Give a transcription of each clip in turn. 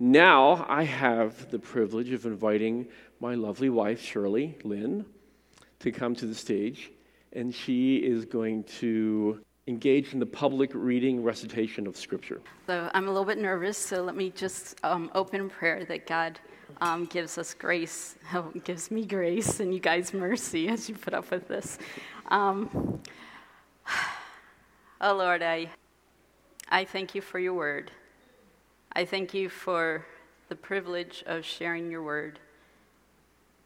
now I have the privilege of inviting my lovely wife, Shirley Lynn, to come to the stage, and she is going to engage in the public reading recitation of Scripture. So I'm a little bit nervous, so let me just um, open prayer that God um, gives us grace, oh, gives me grace, and you guys mercy as you put up with this. Um, oh Lord, I, I thank you for your word. I thank you for the privilege of sharing your word.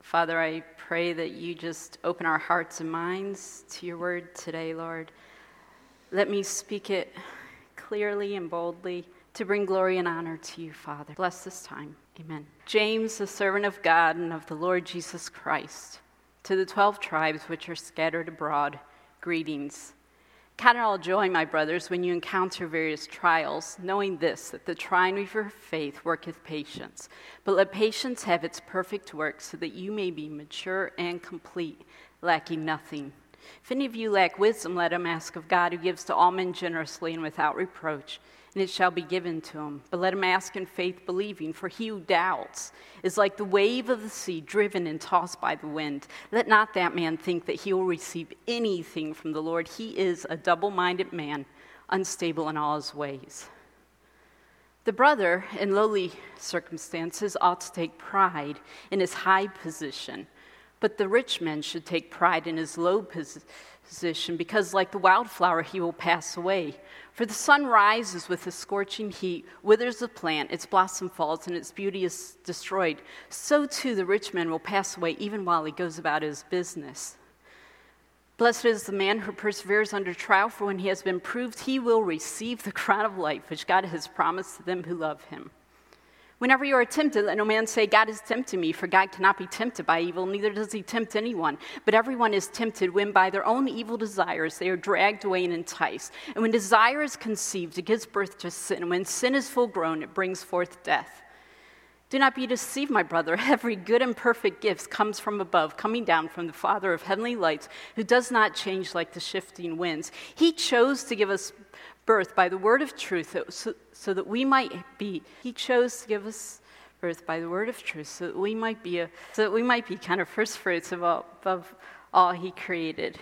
Father, I pray that you just open our hearts and minds to your word today, Lord. Let me speak it clearly and boldly to bring glory and honor to you, Father. Bless this time. Amen. James, the servant of God and of the Lord Jesus Christ, to the twelve tribes which are scattered abroad, greetings. Count it all joy, my brothers, when you encounter various trials, knowing this, that the trying of your faith worketh patience. But let patience have its perfect work, so that you may be mature and complete, lacking nothing. If any of you lack wisdom, let him ask of God, who gives to all men generously and without reproach, and it shall be given to him. But let him ask in faith, believing, for he who doubts is like the wave of the sea, driven and tossed by the wind. Let not that man think that he will receive anything from the Lord. He is a double minded man, unstable in all his ways. The brother, in lowly circumstances, ought to take pride in his high position but the rich man should take pride in his low position, because like the wildflower, he will pass away. For the sun rises with a scorching heat, withers the plant, its blossom falls, and its beauty is destroyed. So too the rich man will pass away even while he goes about his business. Blessed is the man who perseveres under trial, for when he has been proved, he will receive the crown of life which God has promised to them who love him. Whenever you are tempted, let no man say, God is tempting me, for God cannot be tempted by evil, neither does he tempt anyone. But everyone is tempted when by their own evil desires they are dragged away and enticed. And when desire is conceived, it gives birth to sin. And when sin is full grown, it brings forth death. Do not be deceived, my brother. Every good and perfect gift comes from above, coming down from the Father of heavenly lights, who does not change like the shifting winds. He chose to give us birth by the word of truth so, so, that we might be he chose to give us birth by the word of truth so that we might be a, so that we might be kind of first fruits of all, of all he created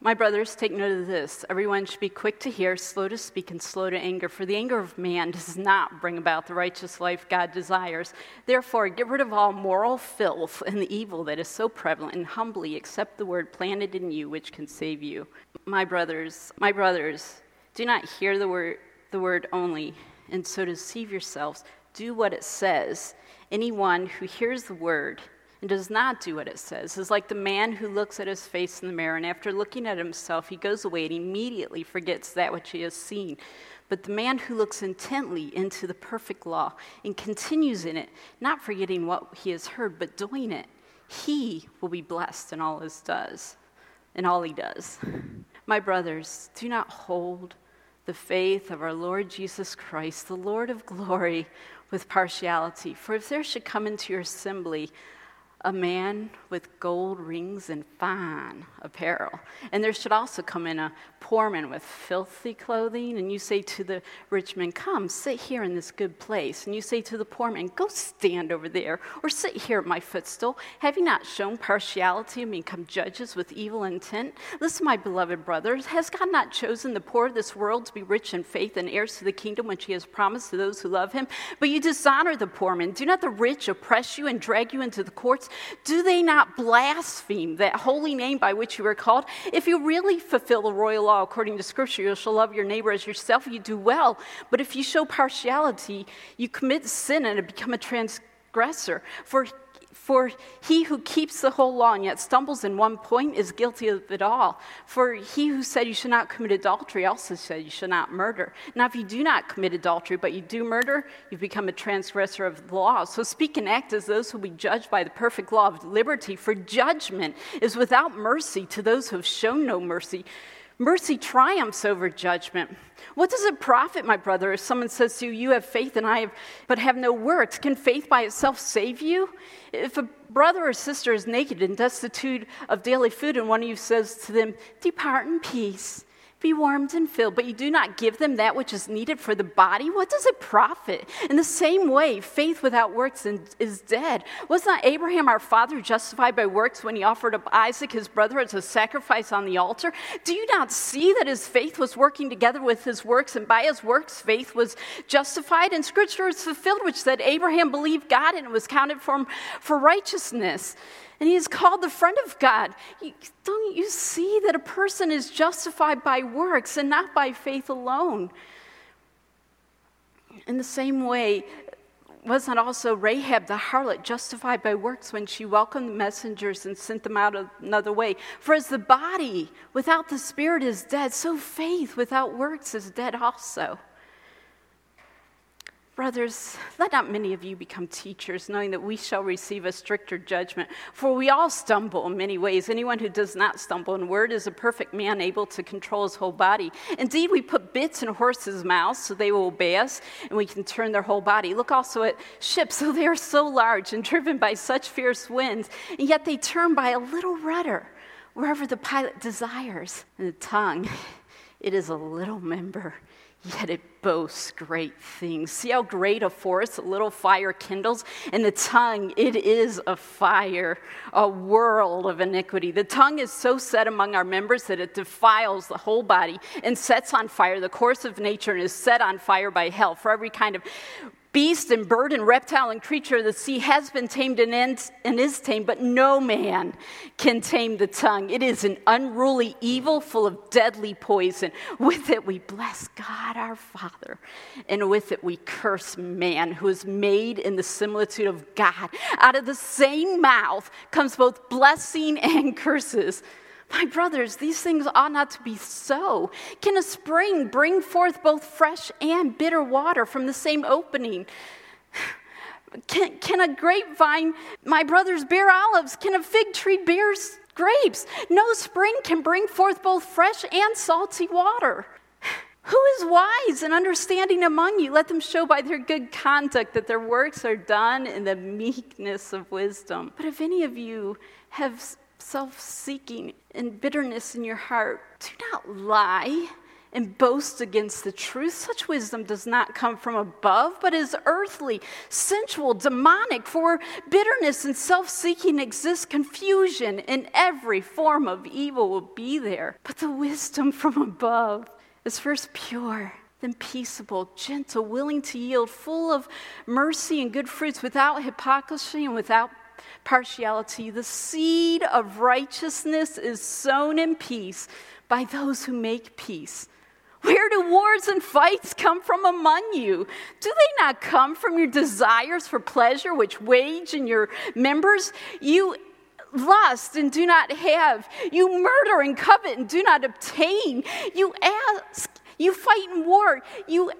my brothers take note of this everyone should be quick to hear slow to speak and slow to anger for the anger of man does not bring about the righteous life god desires therefore get rid of all moral filth and the evil that is so prevalent and humbly accept the word planted in you which can save you my brothers, my brothers, do not hear the word, the word only, and so deceive yourselves. Do what it says. Anyone who hears the word and does not do what it says is like the man who looks at his face in the mirror, and after looking at himself, he goes away and immediately forgets that which he has seen. But the man who looks intently into the perfect law and continues in it, not forgetting what he has heard, but doing it, he will be blessed in all his does, in all he does. My brothers, do not hold the faith of our Lord Jesus Christ, the Lord of glory, with partiality. For if there should come into your assembly a man with gold rings and fine apparel. And there should also come in a poor man with filthy clothing. And you say to the rich man, Come, sit here in this good place. And you say to the poor man, Go stand over there, or sit here at my footstool. Have you not shown partiality and become judges with evil intent? Listen, my beloved brothers, has God not chosen the poor of this world to be rich in faith and heirs to the kingdom which he has promised to those who love him? But you dishonor the poor man. Do not the rich oppress you and drag you into the courts? Do they not blaspheme that holy name by which you were called? If you really fulfill the royal law according to Scripture, you shall love your neighbor as yourself, you do well. But if you show partiality, you commit sin and become a transgressor. For for he who keeps the whole law and yet stumbles in one point is guilty of it all. For he who said you should not commit adultery also said you should not murder. Now, if you do not commit adultery, but you do murder, you've become a transgressor of the law. So speak and act as those who will be judged by the perfect law of liberty. For judgment is without mercy to those who have shown no mercy. Mercy triumphs over judgment. What does it profit, my brother, if someone says to you, You have faith and I have, but have no works? Can faith by itself save you? If a brother or sister is naked and destitute of daily food, and one of you says to them, Depart in peace, be warmed and filled, but you do not give them that which is needed for the body, what does it profit? In the same way, faith without works is dead. Was not Abraham our father justified by works when he offered up Isaac, his brother, as a sacrifice on the altar? Do you not see that his faith was working together with his works, and by his works, faith was justified? And scripture is fulfilled, which said Abraham believed God and it was counted for him for righteousness and he is called the friend of God. don't you see that a person is justified by works and not by faith alone? In the same way, was not also Rahab the harlot justified by works when she welcomed the messengers and sent them out another way? For as the body without the spirit is dead, so faith without works is dead also. Brothers, let not many of you become teachers, knowing that we shall receive a stricter judgment. For we all stumble in many ways. Anyone who does not stumble in word is a perfect man, able to control his whole body. Indeed, we put bits in horses' mouths so they will obey us, and we can turn their whole body. Look also at ships, though they are so large and driven by such fierce winds, and yet they turn by a little rudder wherever the pilot desires. And the tongue, it is a little member yet it boasts great things. See how great a forest a little fire kindles? And the tongue, it is a fire, a world of iniquity. The tongue is so set among our members that it defiles the whole body and sets on fire the course of nature and is set on fire by hell. For every kind of beast and bird and reptile and creature of the sea has been tamed and, is tamed, but no man can tame the tongue. It is an unruly evil full of deadly poison. With it we bless God our Father, and with it we curse man who is made in the similitude of God. Out of the same mouth comes both blessing and curses. My brothers, these things ought not to be so. Can a spring bring forth both fresh and bitter water from the same opening? Can, can a grapevine, my brothers, bear olives? Can a fig tree bear grapes? No spring can bring forth both fresh and salty water. Who is wise and understanding among you? Let them show by their good conduct that their works are done in the meekness of wisdom. But if any of you have self seeking and bitterness in your heart, do not lie and boast against the truth. Such wisdom does not come from above, but is earthly, sensual, demonic. For bitterness and self seeking exist, confusion in every form of evil will be there. But the wisdom from above is first pure. Then peaceable, gentle, willing to yield, full of mercy and good fruits, without hypocrisy and without partiality. The seed of righteousness is sown in peace by those who make peace. Where do wars and fights come from among you? Do they not come from your desires for pleasure, which wage in your members? You lust and do not have. You murder and covet and do not obtain. You ask, you fight and war. You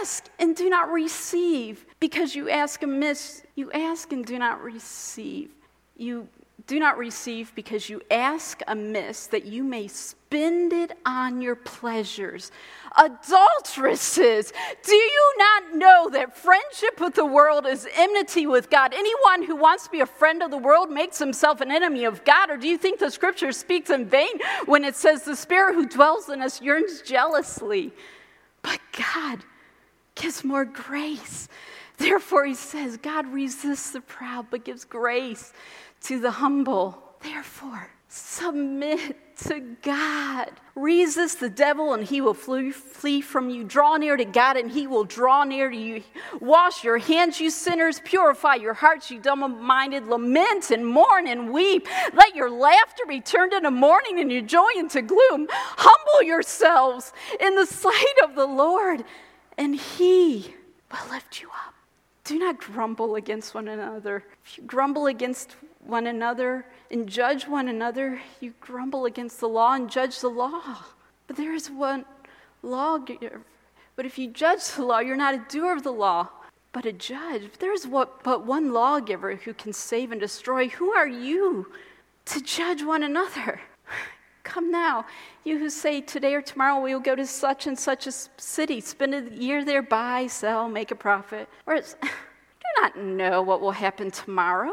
ask and do not receive because you ask amiss. You ask and do not receive. You do not receive because you ask amiss that you may spend it on your pleasures. Adulteresses, do you not know that friendship with the world is enmity with God? Anyone who wants to be a friend of the world makes himself an enemy of God. Or do you think the scripture speaks in vain when it says the spirit who dwells in us yearns jealously? But God gives more grace. Therefore, he says, God resists the proud but gives grace to the humble. Therefore, submit to God. Resist the devil and he will flee, flee, from you. Draw near to God and he will draw near to you. Wash your hands, you sinners. Purify your hearts, you double minded. Lament and mourn and weep. Let your laughter be turned into mourning and your joy into gloom. Humble yourselves in the sight of the Lord and he will lift you up. Do not grumble against one another. If you grumble against one another and judge one another, you grumble against the law and judge the law. But there is one lawgiver. But if you judge the law, you're not a doer of the law, but a judge. There is what, but one lawgiver who can save and destroy. Who are you to judge one another? Come now, you who say today or tomorrow we will go to such and such a city, spend a year there, buy, sell, make a profit. Or do not know what will happen tomorrow.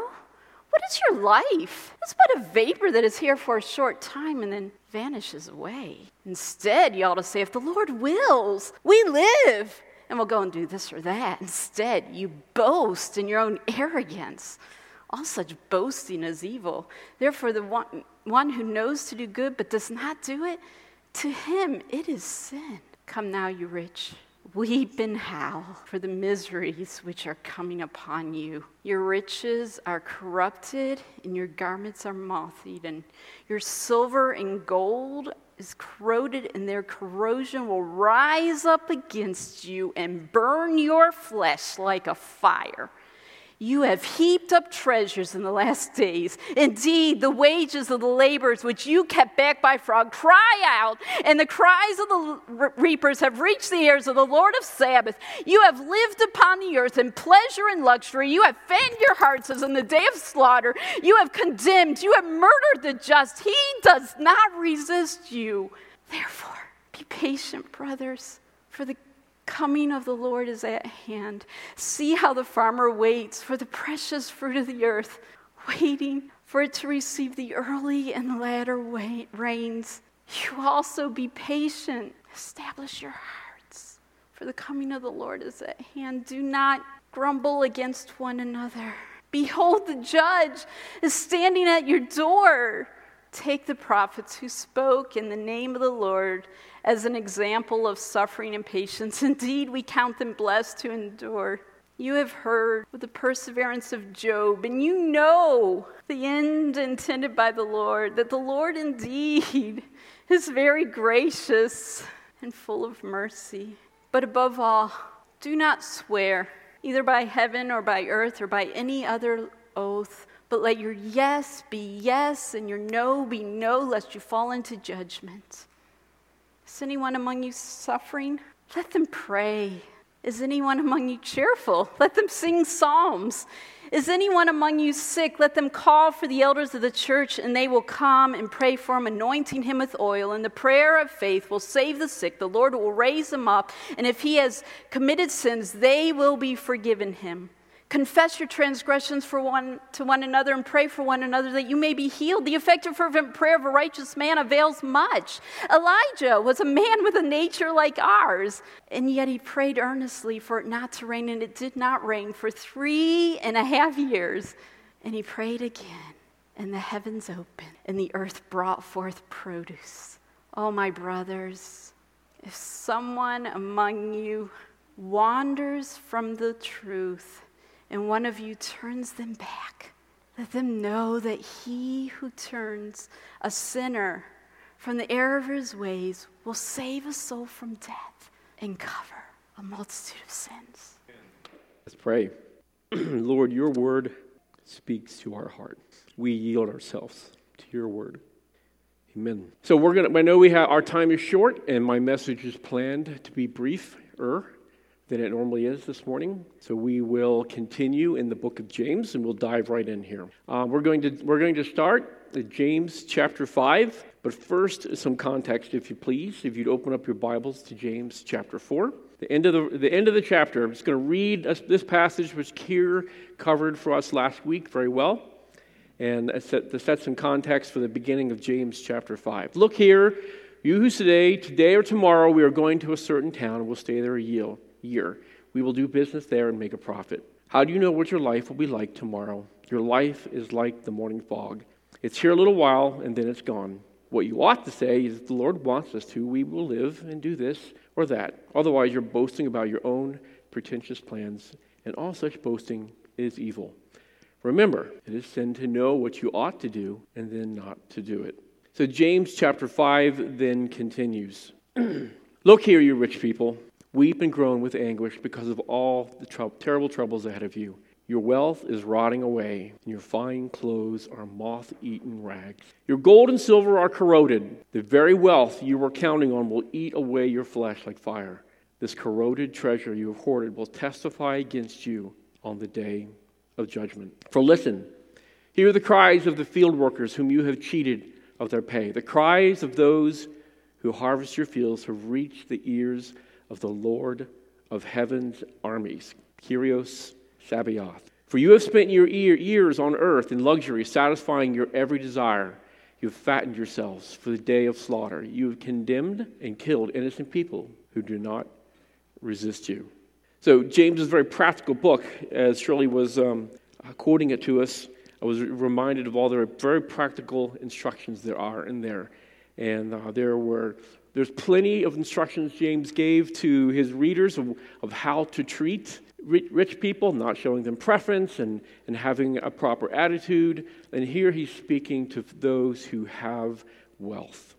What is your life? It's but a vapor that is here for a short time and then vanishes away. Instead, you ought to say, if the Lord wills, we live and we'll go and do this or that. Instead, you boast in your own arrogance. All such boasting is evil. Therefore, the one, one who knows to do good but does not do it, to him it is sin. Come now, you rich Weep and howl for the miseries which are coming upon you. Your riches are corrupted, and your garments are moth eaten. Your silver and gold is corroded, and their corrosion will rise up against you and burn your flesh like a fire. You have heaped up treasures in the last days. Indeed, the wages of the laborers which you kept back by fraud cry out, and the cries of the reapers have reached the ears of the Lord of Sabaoth. You have lived upon the earth in pleasure and luxury. You have fattened your hearts as in the day of slaughter. You have condemned, you have murdered the just. He does not resist you. Therefore, be patient, brothers, for the coming of the Lord is at hand. See how the farmer waits for the precious fruit of the earth, waiting for it to receive the early and latter rains. You also be patient. Establish your hearts, for the coming of the Lord is at hand. Do not grumble against one another. Behold, the judge is standing at your door. Take the prophets who spoke in the name of the Lord as an example of suffering and patience. Indeed, we count them blessed to endure. You have heard with the perseverance of Job, and you know the end intended by the Lord, that the Lord indeed is very gracious and full of mercy. But above all, do not swear, either by heaven or by earth or by any other oath, but let your yes be yes and your no be no, lest you fall into judgment. Is anyone among you suffering? Let them pray. Is anyone among you cheerful? Let them sing psalms. Is anyone among you sick? Let them call for the elders of the church, and they will come and pray for him, anointing him with oil. And the prayer of faith will save the sick. The Lord will raise him up. And if he has committed sins, they will be forgiven him. Confess your transgressions for one to one another and pray for one another that you may be healed. The effective fervent prayer of a righteous man avails much. Elijah was a man with a nature like ours, and yet he prayed earnestly for it not to rain, and it did not rain for three and a half years. And he prayed again, and the heavens opened, and the earth brought forth produce. Oh, my brothers, if someone among you wanders from the truth, and one of you turns them back, let them know that he who turns a sinner from the error of his ways will save a soul from death and cover a multitude of sins. Let's pray. Lord, your word speaks to our heart. We yield ourselves to your word. Amen. So we're gonna I know we have our time is short and my message is planned to be briefer than it normally is this morning. So we will continue in the book of James, and we'll dive right in here. Uh, we're going to we're going to start at James chapter five, but first some context, if you please. If you'd open up your Bibles to James chapter four. The end of the, the end of the chapter. I'm just going to read this passage, which Kier covered for us last week very well, and to set some context for the beginning of James chapter five. Look here, you who today, today or tomorrow, we are going to a certain town, and we'll stay there a year year. We will do business there and make a profit. How do you know what your life will be like tomorrow? Your life is like the morning fog. It's here a little while and then it's gone. What you ought to say is, the Lord wants us to, we will live and do this or that. Otherwise, you're boasting about your own pretentious plans, and all such boasting is evil. Remember, it is sin to know what you ought to do and then not to do it. So, James chapter 5 then continues Look here, you rich people. Weep and groan with anguish because of all the tr- terrible troubles ahead of you. Your wealth is rotting away, and your fine clothes are moth eaten rags. Your gold and silver are corroded. The very wealth you were counting on will eat away your flesh like fire. This corroded treasure you have hoarded will testify against you on the day of judgment. For listen, hear the cries of the field workers whom you have cheated of their pay. The cries of those who harvest your fields have reached the ears of the Lord of heaven's armies, Kyrios Sabaoth. For you have spent your years on earth in luxury, satisfying your every desire. You have fattened yourselves for the day of slaughter. You have condemned and killed innocent people who do not resist you. So, James is a very practical book. As Shirley was um, quoting it to us, I was reminded of all the very practical instructions there are in there. And uh, there were there's plenty of instructions James gave to his readers of, of how to treat rich people, not showing them preference and, and having a proper attitude. And here he's speaking to those who have wealth.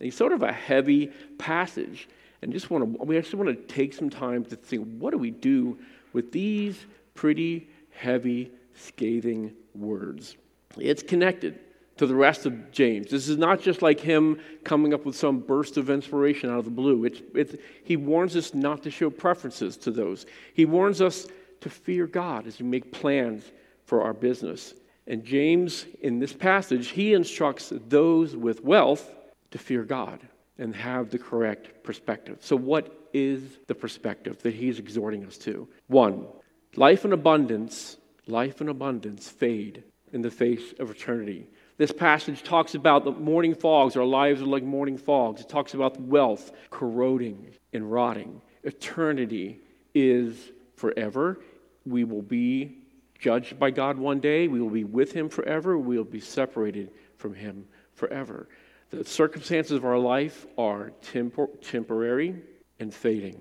And he's sort of a heavy passage. And just want to, we actually want to take some time to think what do we do with these pretty heavy, scathing words? It's connected to the rest of James. This is not just like him coming up with some burst of inspiration out of the blue. It's, it's, he warns us not to show preferences to those. He warns us to fear God as we make plans for our business. And James, in this passage, he instructs those with wealth to fear God and have the correct perspective. So, what is the perspective that he's exhorting us to? One, life in abundance, life in abundance fade in the face of eternity. This passage talks about the morning fogs. Our lives are like morning fogs. It talks about wealth corroding and rotting. Eternity is forever. We will be judged by God one day. We will be with Him forever. We will be separated from Him forever. The circumstances of our life are tempor- temporary and fading.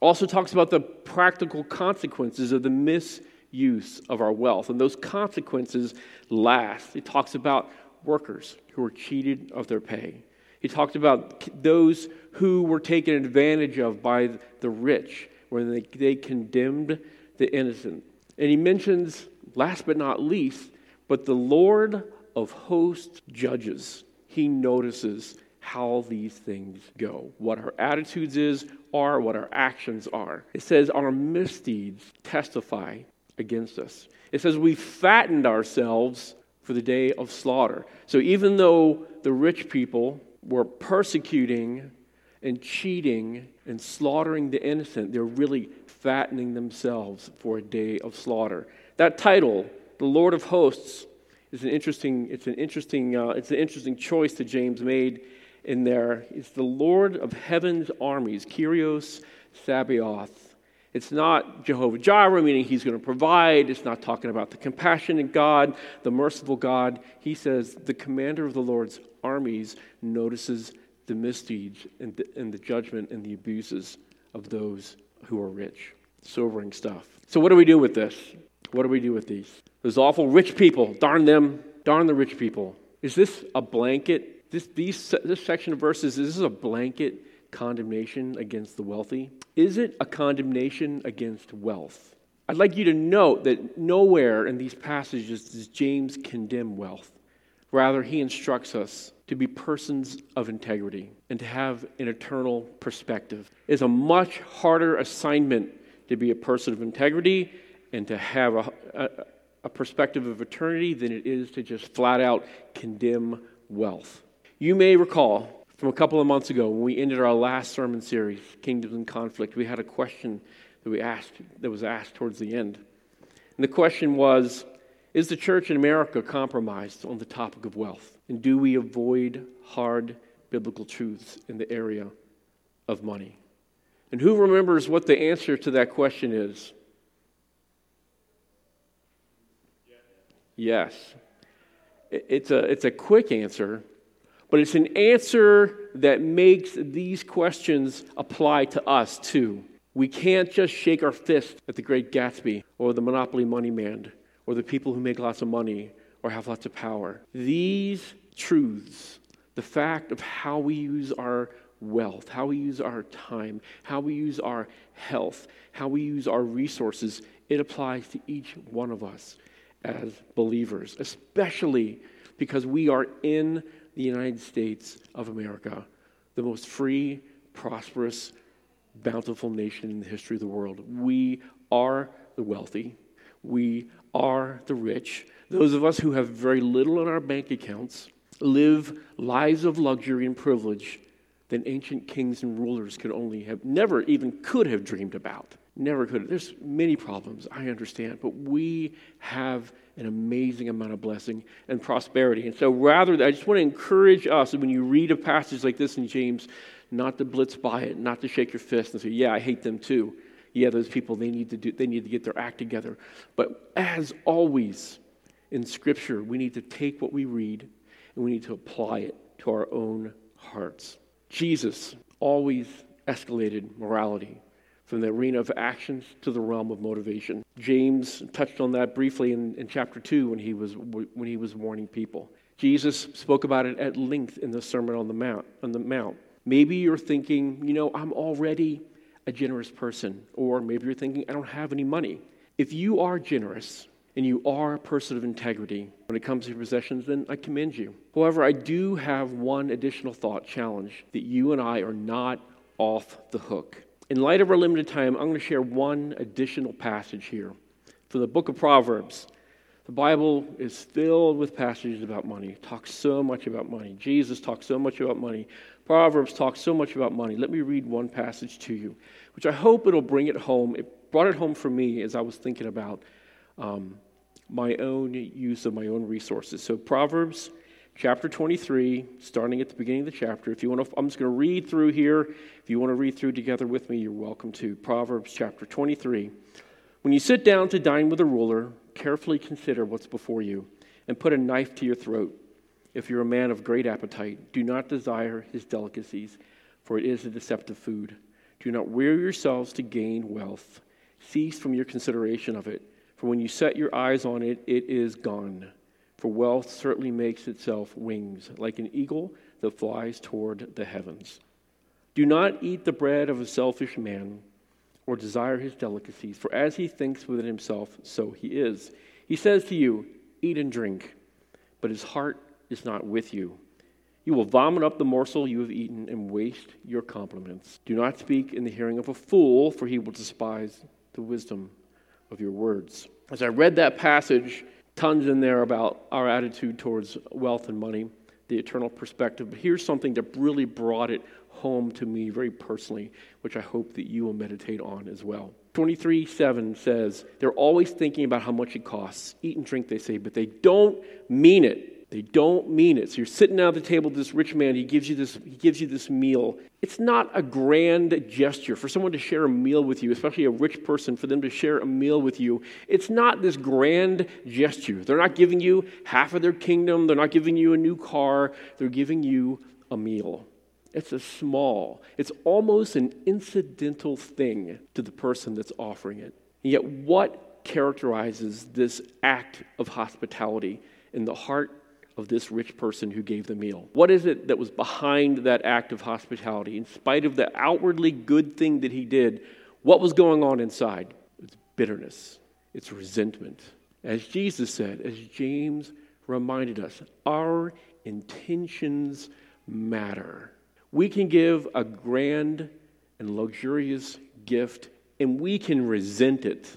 Also talks about the practical consequences of the mis use of our wealth. And those consequences last. He talks about workers who were cheated of their pay. He talked about those who were taken advantage of by the rich when they, they condemned the innocent. And he mentions, last but not least, but the Lord of hosts judges. He notices how these things go, what our attitudes is are, what our actions are. It says our misdeeds testify against us. It says we fattened ourselves for the day of slaughter. So even though the rich people were persecuting and cheating and slaughtering the innocent, they're really fattening themselves for a day of slaughter. That title, the Lord of Hosts, is an interesting. It's an interesting. Uh, it's an interesting choice that James made in there. It's the Lord of Heaven's armies, Kyrios Sabaoth. It's not Jehovah Jireh, meaning he's going to provide. It's not talking about the compassionate God, the merciful God. He says the commander of the Lord's armies notices the misdeeds and the, and the judgment and the abuses of those who are rich. Sobering stuff. So, what do we do with this? What do we do with these? Those awful rich people, darn them, darn the rich people. Is this a blanket? This, these, this section of verses, is this a blanket condemnation against the wealthy? Is it a condemnation against wealth? I'd like you to note that nowhere in these passages does James condemn wealth. Rather, he instructs us to be persons of integrity and to have an eternal perspective. It's a much harder assignment to be a person of integrity and to have a, a, a perspective of eternity than it is to just flat out condemn wealth. You may recall from a couple of months ago when we ended our last sermon series, Kingdoms in Conflict, we had a question that we asked that was asked towards the end. And the question was, is the church in America compromised on the topic of wealth? And do we avoid hard biblical truths in the area of money? And who remembers what the answer to that question is? Yes. It's a, it's a quick answer, but it's an answer that makes these questions apply to us too. We can't just shake our fist at the great Gatsby or the monopoly money man or the people who make lots of money or have lots of power. These truths, the fact of how we use our wealth, how we use our time, how we use our health, how we use our resources, it applies to each one of us as believers, especially because we are in the United States of America, the most free, prosperous, bountiful nation in the history of the world. We are the wealthy. We are the rich. Those of us who have very little in our bank accounts live lives of luxury and privilege that ancient kings and rulers could only have never even could have dreamed about. Never could. There's many problems, I understand, but we have an amazing amount of blessing and prosperity. And so, rather, I just want to encourage us when you read a passage like this in James, not to blitz by it, not to shake your fist and say, "Yeah, I hate them too." Yeah, those people they need to do they need to get their act together. But as always in Scripture, we need to take what we read and we need to apply it to our own hearts. Jesus always escalated morality from the arena of actions to the realm of motivation. James touched on that briefly in, in chapter 2 when he, was, when he was warning people. Jesus spoke about it at length in the Sermon on the Mount. On the Mount. Maybe you're thinking, you know, I'm already a generous person, or maybe you're thinking, I don't have any money. If you are generous and you are a person of integrity when it comes to your possessions, then I commend you. However, I do have one additional thought challenge that you and I are not off the hook. In light of our limited time, I'm going to share one additional passage here from the book of Proverbs. The Bible is filled with passages about money. It talks so much about money. Jesus talks so much about money. Proverbs talks so much about money. Let me read one passage to you, which I hope it'll bring it home. It brought it home for me as I was thinking about um, my own use of my own resources. So, Proverbs chapter 23, starting at the beginning of the chapter. If you want to, I'm just going to read through here. If you want to read through together with me, you're welcome to. Proverbs chapter 23. When you sit down to dine with a ruler, carefully consider what's before you and put a knife to your throat. If you're a man of great appetite, do not desire his delicacies, for it is a deceptive food. Do not weary yourselves to gain wealth. Cease from your consideration of it, for when you set your eyes on it, it is gone. For wealth certainly makes itself wings, like an eagle that flies toward the heavens. Do not eat the bread of a selfish man, or desire his delicacies, for as he thinks within himself, so he is. He says to you, Eat and drink, but his heart is not with you. You will vomit up the morsel you have eaten and waste your compliments. Do not speak in the hearing of a fool, for he will despise the wisdom of your words. As I read that passage, tons in there about our attitude towards wealth and money, the eternal perspective. But here's something that really brought it home to me very personally, which I hope that you will meditate on as well. 23 7 says, They're always thinking about how much it costs. Eat and drink, they say, but they don't mean it. They don't mean it. So you're sitting at the table with this rich man, he gives you this, he gives you this meal. It's not a grand gesture for someone to share a meal with you, especially a rich person, for them to share a meal with you. It's not this grand gesture. They're not giving you half of their kingdom, they're not giving you a new car, they're giving you a meal. It's a small, it's almost an incidental thing to the person that's offering it. And yet, what characterizes this act of hospitality in the heart of this rich person who gave the meal? What is it that was behind that act of hospitality? In spite of the outwardly good thing that he did, what was going on inside? It's bitterness, it's resentment. As Jesus said, as James reminded us, our intentions matter. We can give a grand and luxurious gift, and we can resent it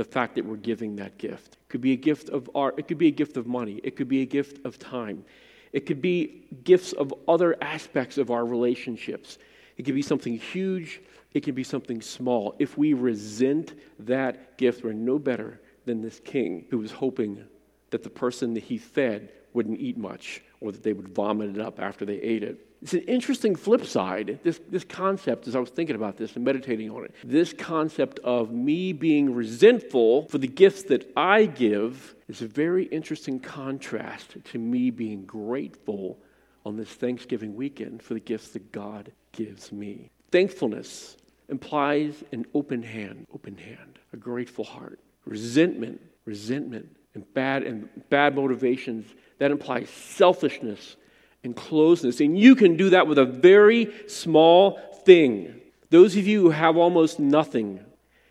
the fact that we're giving that gift. It could be a gift of art, it could be a gift of money, it could be a gift of time, it could be gifts of other aspects of our relationships. It could be something huge, it could be something small. If we resent that gift, we're no better than this king who was hoping that the person that he fed wouldn't eat much or that they would vomit it up after they ate it. It's an interesting flip side, this, this concept, as I was thinking about this and meditating on it. This concept of me being resentful for the gifts that I give is a very interesting contrast to me being grateful on this Thanksgiving weekend for the gifts that God gives me. Thankfulness implies an open hand, open hand, a grateful heart. Resentment, resentment, and bad and bad motivations that implies selfishness and closeness. And you can do that with a very small thing. Those of you who have almost nothing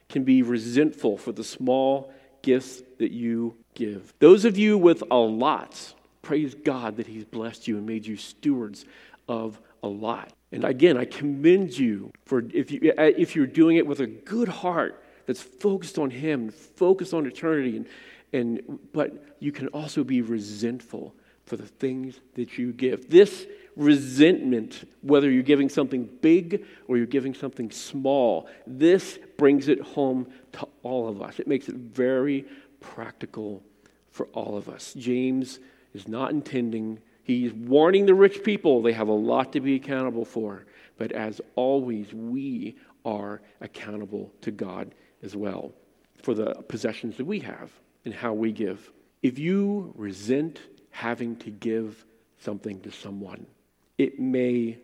can be resentful for the small gifts that you give. Those of you with a lot, praise God that He's blessed you and made you stewards of a lot. And again, I commend you for if, you, uh, if you're doing it with a good heart that's focused on Him, focused on eternity, and, and, but you can also be resentful for the things that you give. This resentment, whether you're giving something big or you're giving something small, this brings it home to all of us. It makes it very practical for all of us. James is not intending, he's warning the rich people they have a lot to be accountable for. But as always, we are accountable to God as well for the possessions that we have and how we give. If you resent having to give something to someone, it may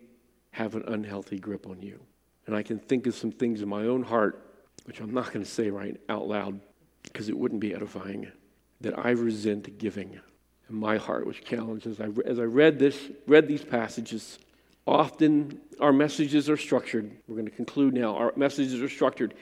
have an unhealthy grip on you. And I can think of some things in my own heart, which I'm not going to say right out loud because it wouldn't be edifying, that I resent giving in my heart, which challenges. As I, as I read this, read these passages, often our messages are structured. We're going to conclude now. Our messages are structured.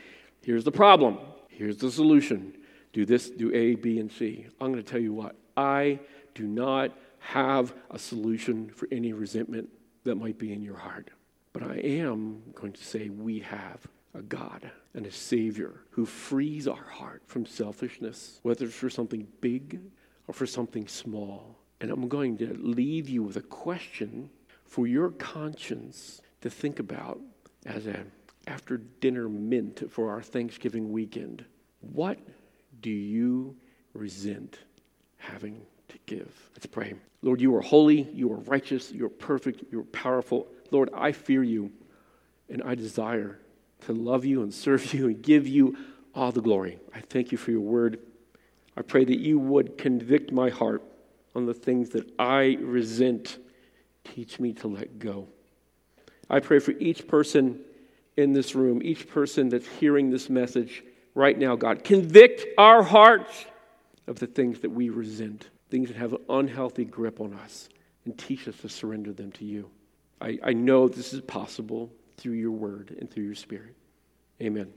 Here's the problem. Here's the solution. Do this, do A, B, and C. I'm going to tell you what. I do not have a solution for any resentment that might be in your heart. But I am going to say we have a God and a Savior who frees our heart from selfishness, whether it's for something big or for something small. And I'm going to leave you with a question for your conscience to think about as a after dinner mint for our Thanksgiving weekend. What do you resent having to give? Let's pray. Lord, you are holy, you are righteous, you are perfect, you are powerful. Lord, I fear you and I desire to love you and serve you and give you all the glory. I thank you for your word. I pray that you would convict my heart on the things that I resent. Teach me to let go. I pray for each person in this room, each person that's hearing this message right now, God. Convict our hearts of the things that we resent, things that have an unhealthy grip on us, and teach us to surrender them to you. I, I know this is possible through your word and through your spirit. Amen.